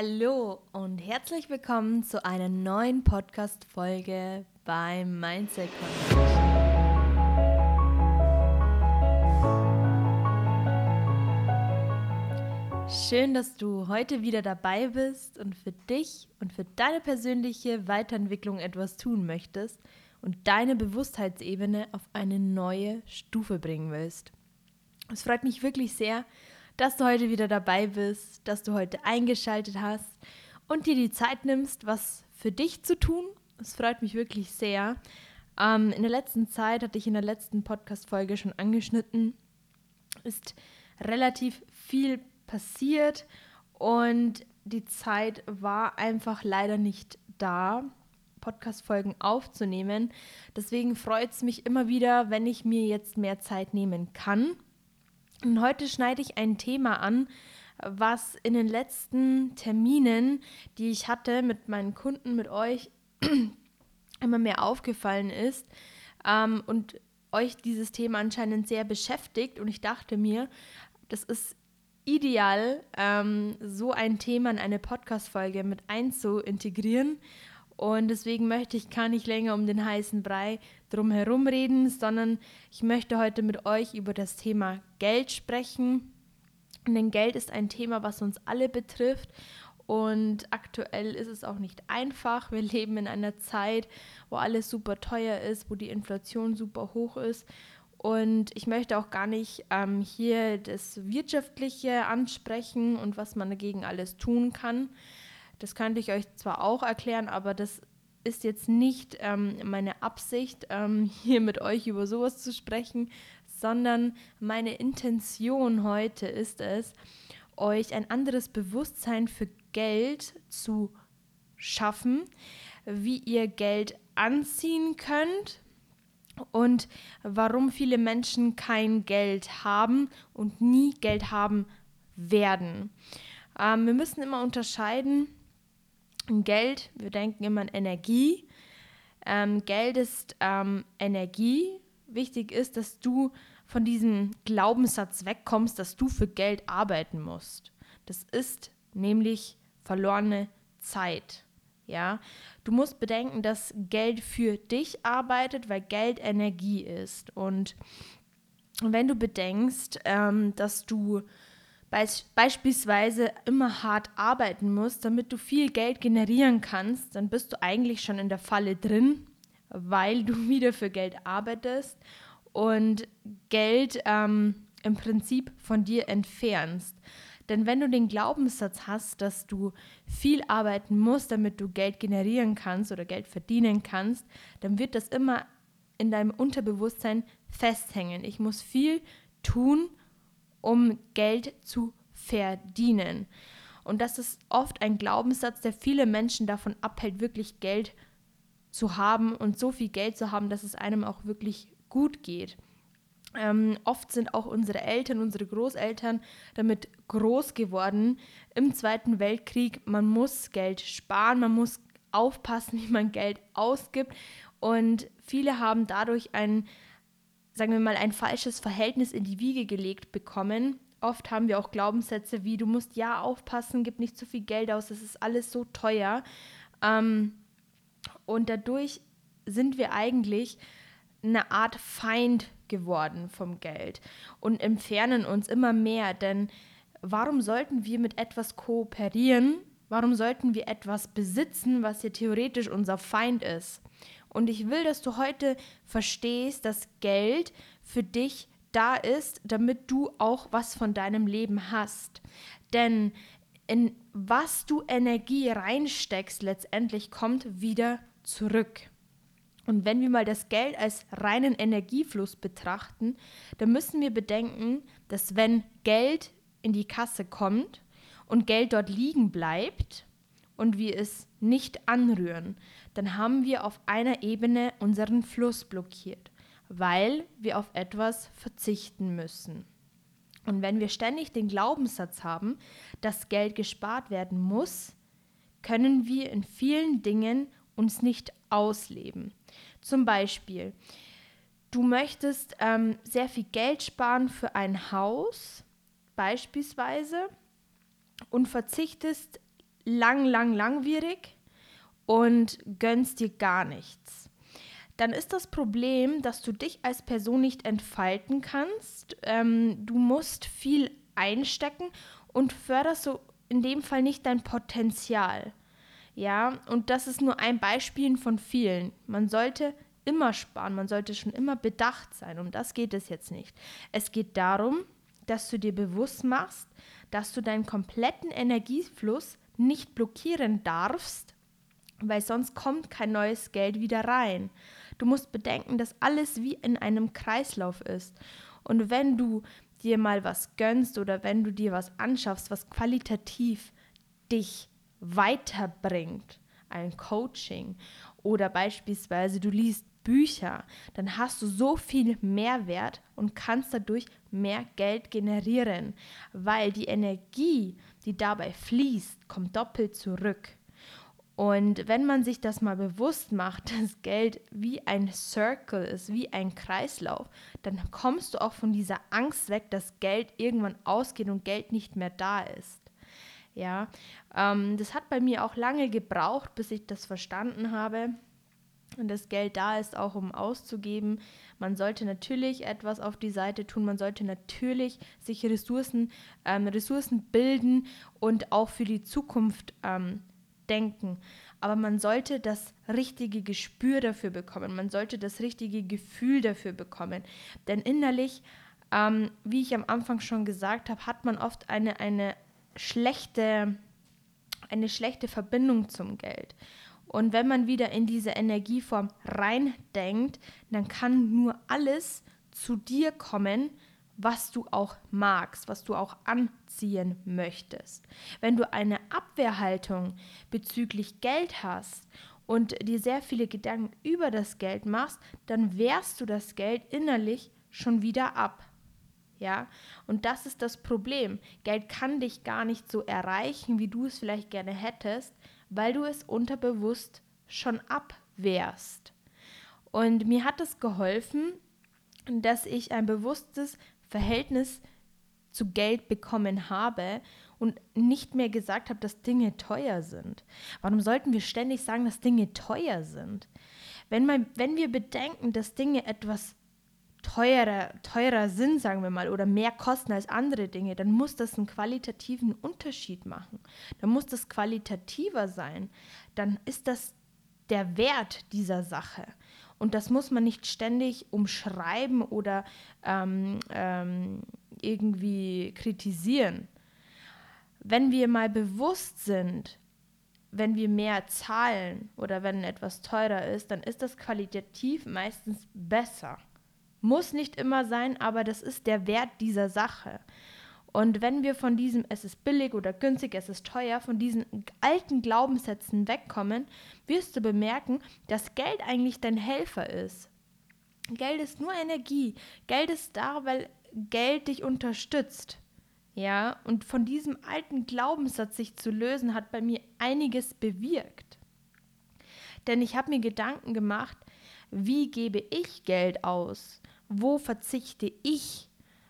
Hallo und herzlich willkommen zu einer neuen Podcast-Folge beim Mindset Connection. Schön, dass du heute wieder dabei bist und für dich und für deine persönliche Weiterentwicklung etwas tun möchtest und deine Bewusstheitsebene auf eine neue Stufe bringen willst. Es freut mich wirklich sehr, dass du heute wieder dabei bist, dass du heute eingeschaltet hast und dir die Zeit nimmst, was für dich zu tun. Es freut mich wirklich sehr. Ähm, in der letzten Zeit, hatte ich in der letzten Podcast-Folge schon angeschnitten, ist relativ viel passiert und die Zeit war einfach leider nicht da, Podcast-Folgen aufzunehmen. Deswegen freut es mich immer wieder, wenn ich mir jetzt mehr Zeit nehmen kann. Und heute schneide ich ein Thema an, was in den letzten Terminen, die ich hatte mit meinen Kunden, mit euch, immer mehr aufgefallen ist ähm, und euch dieses Thema anscheinend sehr beschäftigt. Und ich dachte mir, das ist ideal, ähm, so ein Thema in eine Podcast-Folge mit einzuintegrieren. Und deswegen möchte ich gar nicht länger um den heißen Brei drum herum reden, sondern ich möchte heute mit euch über das Thema Geld sprechen. Denn Geld ist ein Thema, was uns alle betrifft. Und aktuell ist es auch nicht einfach. Wir leben in einer Zeit, wo alles super teuer ist, wo die Inflation super hoch ist. Und ich möchte auch gar nicht ähm, hier das Wirtschaftliche ansprechen und was man dagegen alles tun kann. Das könnte ich euch zwar auch erklären, aber das ist jetzt nicht ähm, meine Absicht, ähm, hier mit euch über sowas zu sprechen, sondern meine Intention heute ist es, euch ein anderes Bewusstsein für Geld zu schaffen, wie ihr Geld anziehen könnt und warum viele Menschen kein Geld haben und nie Geld haben werden. Ähm, wir müssen immer unterscheiden, Geld, wir denken immer an Energie. Ähm, Geld ist ähm, Energie. Wichtig ist, dass du von diesem Glaubenssatz wegkommst, dass du für Geld arbeiten musst. Das ist nämlich verlorene Zeit. Ja, du musst bedenken, dass Geld für dich arbeitet, weil Geld Energie ist. Und wenn du bedenkst, ähm, dass du beispielsweise immer hart arbeiten musst, damit du viel Geld generieren kannst, dann bist du eigentlich schon in der Falle drin, weil du wieder für Geld arbeitest und Geld ähm, im Prinzip von dir entfernst. Denn wenn du den Glaubenssatz hast, dass du viel arbeiten musst, damit du Geld generieren kannst oder Geld verdienen kannst, dann wird das immer in deinem Unterbewusstsein festhängen. Ich muss viel tun, um Geld zu verdienen. Und das ist oft ein Glaubenssatz, der viele Menschen davon abhält, wirklich Geld zu haben und so viel Geld zu haben, dass es einem auch wirklich gut geht. Ähm, oft sind auch unsere Eltern, unsere Großeltern damit groß geworden im Zweiten Weltkrieg. Man muss Geld sparen, man muss aufpassen, wie man Geld ausgibt. Und viele haben dadurch ein sagen wir mal, ein falsches Verhältnis in die Wiege gelegt bekommen. Oft haben wir auch Glaubenssätze wie, du musst ja aufpassen, gib nicht zu viel Geld aus, das ist alles so teuer. Ähm, und dadurch sind wir eigentlich eine Art Feind geworden vom Geld und entfernen uns immer mehr. Denn warum sollten wir mit etwas kooperieren? Warum sollten wir etwas besitzen, was ja theoretisch unser Feind ist? Und ich will, dass du heute verstehst, dass Geld für dich da ist, damit du auch was von deinem Leben hast. Denn in was du Energie reinsteckst, letztendlich kommt wieder zurück. Und wenn wir mal das Geld als reinen Energiefluss betrachten, dann müssen wir bedenken, dass wenn Geld in die Kasse kommt und Geld dort liegen bleibt und wir es nicht anrühren, dann haben wir auf einer Ebene unseren Fluss blockiert, weil wir auf etwas verzichten müssen. Und wenn wir ständig den Glaubenssatz haben, dass Geld gespart werden muss, können wir in vielen Dingen uns nicht ausleben. Zum Beispiel, du möchtest ähm, sehr viel Geld sparen für ein Haus, beispielsweise, und verzichtest lang, lang, langwierig und gönnst dir gar nichts. Dann ist das Problem, dass du dich als Person nicht entfalten kannst. Ähm, du musst viel einstecken und förderst so in dem Fall nicht dein Potenzial. Ja, und das ist nur ein Beispiel von vielen. Man sollte immer sparen, man sollte schon immer bedacht sein. Um das geht es jetzt nicht. Es geht darum, dass du dir bewusst machst, dass du deinen kompletten Energiefluss nicht blockieren darfst, weil sonst kommt kein neues Geld wieder rein. Du musst bedenken, dass alles wie in einem Kreislauf ist. Und wenn du dir mal was gönnst oder wenn du dir was anschaffst, was qualitativ dich weiterbringt, ein Coaching oder beispielsweise du liest Bücher, dann hast du so viel Mehrwert und kannst dadurch mehr Geld generieren, weil die Energie, die dabei fließt, kommt doppelt zurück. Und wenn man sich das mal bewusst macht, dass Geld wie ein Circle ist, wie ein Kreislauf, dann kommst du auch von dieser Angst weg, dass Geld irgendwann ausgeht und Geld nicht mehr da ist. Ja, ähm, das hat bei mir auch lange gebraucht, bis ich das verstanden habe. Und das Geld da ist auch, um auszugeben. Man sollte natürlich etwas auf die Seite tun. Man sollte natürlich sich Ressourcen, ähm, Ressourcen bilden und auch für die Zukunft ähm, denken. Aber man sollte das richtige Gespür dafür bekommen. Man sollte das richtige Gefühl dafür bekommen. Denn innerlich, ähm, wie ich am Anfang schon gesagt habe, hat man oft eine, eine, schlechte, eine schlechte Verbindung zum Geld. Und wenn man wieder in diese Energieform reindenkt, dann kann nur alles zu dir kommen, was du auch magst, was du auch anziehen möchtest. Wenn du eine Abwehrhaltung bezüglich Geld hast und dir sehr viele Gedanken über das Geld machst, dann wehrst du das Geld innerlich schon wieder ab. Ja, und das ist das Problem. Geld kann dich gar nicht so erreichen, wie du es vielleicht gerne hättest, weil du es unterbewusst schon abwehrst. Und mir hat es geholfen, dass ich ein bewusstes Verhältnis zu Geld bekommen habe und nicht mehr gesagt habe, dass Dinge teuer sind. Warum sollten wir ständig sagen, dass Dinge teuer sind? Wenn, man, wenn wir bedenken, dass Dinge etwas teurer, teurer sind, sagen wir mal, oder mehr kosten als andere Dinge, dann muss das einen qualitativen Unterschied machen. Dann muss das qualitativer sein. Dann ist das der Wert dieser Sache. Und das muss man nicht ständig umschreiben oder ähm, ähm, irgendwie kritisieren. Wenn wir mal bewusst sind, wenn wir mehr zahlen oder wenn etwas teurer ist, dann ist das qualitativ meistens besser. Muss nicht immer sein, aber das ist der Wert dieser Sache. Und wenn wir von diesem es ist billig oder günstig, es ist teuer, von diesen alten Glaubenssätzen wegkommen, wirst du bemerken, dass Geld eigentlich dein Helfer ist. Geld ist nur Energie. Geld ist da, weil Geld dich unterstützt. Ja, und von diesem alten Glaubenssatz sich zu lösen, hat bei mir einiges bewirkt. Denn ich habe mir Gedanken gemacht, wie gebe ich Geld aus? Wo verzichte ich,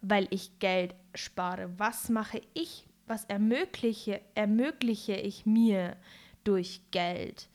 weil ich Geld spare? Was mache ich? Was ermögliche, ermögliche ich mir durch Geld?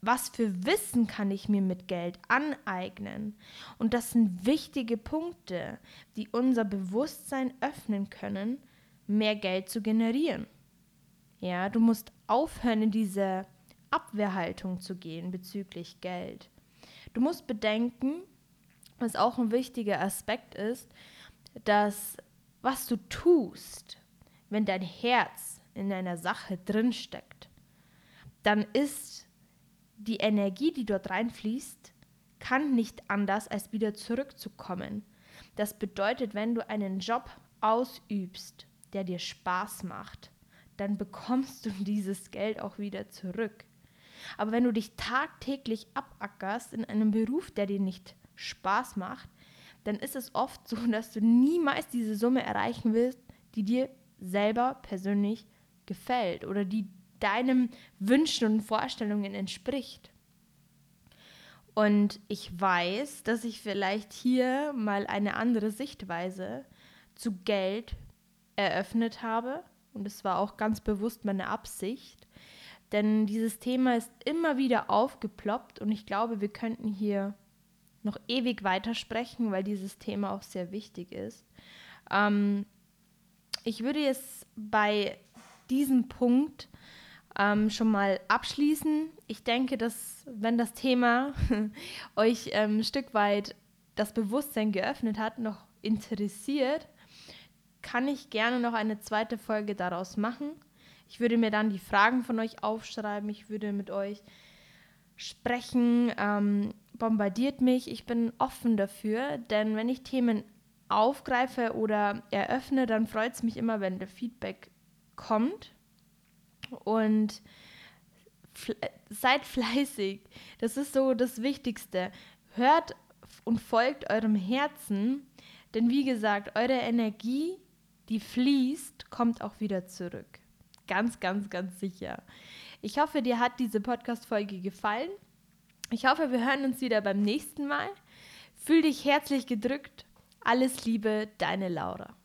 Was für Wissen kann ich mir mit Geld aneignen? Und das sind wichtige Punkte, die unser Bewusstsein öffnen können, mehr Geld zu generieren. Ja, du musst aufhören, in diese Abwehrhaltung zu gehen bezüglich Geld. Du musst bedenken, was auch ein wichtiger Aspekt ist, dass was du tust, wenn dein Herz in einer Sache drinsteckt, dann ist die Energie, die dort reinfließt, kann nicht anders, als wieder zurückzukommen. Das bedeutet, wenn du einen Job ausübst, der dir Spaß macht, dann bekommst du dieses Geld auch wieder zurück. Aber wenn du dich tagtäglich abackerst in einem Beruf, der dir nicht Spaß macht, dann ist es oft so, dass du niemals diese Summe erreichen willst, die dir selber persönlich gefällt oder die deinen Wünschen und Vorstellungen entspricht. Und ich weiß, dass ich vielleicht hier mal eine andere Sichtweise zu Geld eröffnet habe. Und es war auch ganz bewusst meine Absicht, Denn dieses Thema ist immer wieder aufgeploppt und ich glaube, wir könnten hier noch ewig weitersprechen, weil dieses Thema auch sehr wichtig ist. Ähm, ich würde jetzt bei diesem Punkt ähm, schon mal abschließen. Ich denke, dass wenn das Thema euch ähm, ein Stück weit das Bewusstsein geöffnet hat, noch interessiert, kann ich gerne noch eine zweite Folge daraus machen. Ich würde mir dann die Fragen von euch aufschreiben. Ich würde mit euch sprechen. Ähm, bombardiert mich. Ich bin offen dafür, denn wenn ich Themen aufgreife oder eröffne, dann freut es mich immer, wenn der Feedback kommt. Und seid fleißig. Das ist so das Wichtigste. Hört und folgt eurem Herzen, denn wie gesagt, eure Energie, die fließt, kommt auch wieder zurück. Ganz, ganz, ganz sicher. Ich hoffe, dir hat diese Podcast-Folge gefallen. Ich hoffe, wir hören uns wieder beim nächsten Mal. Fühl dich herzlich gedrückt. Alles Liebe, deine Laura.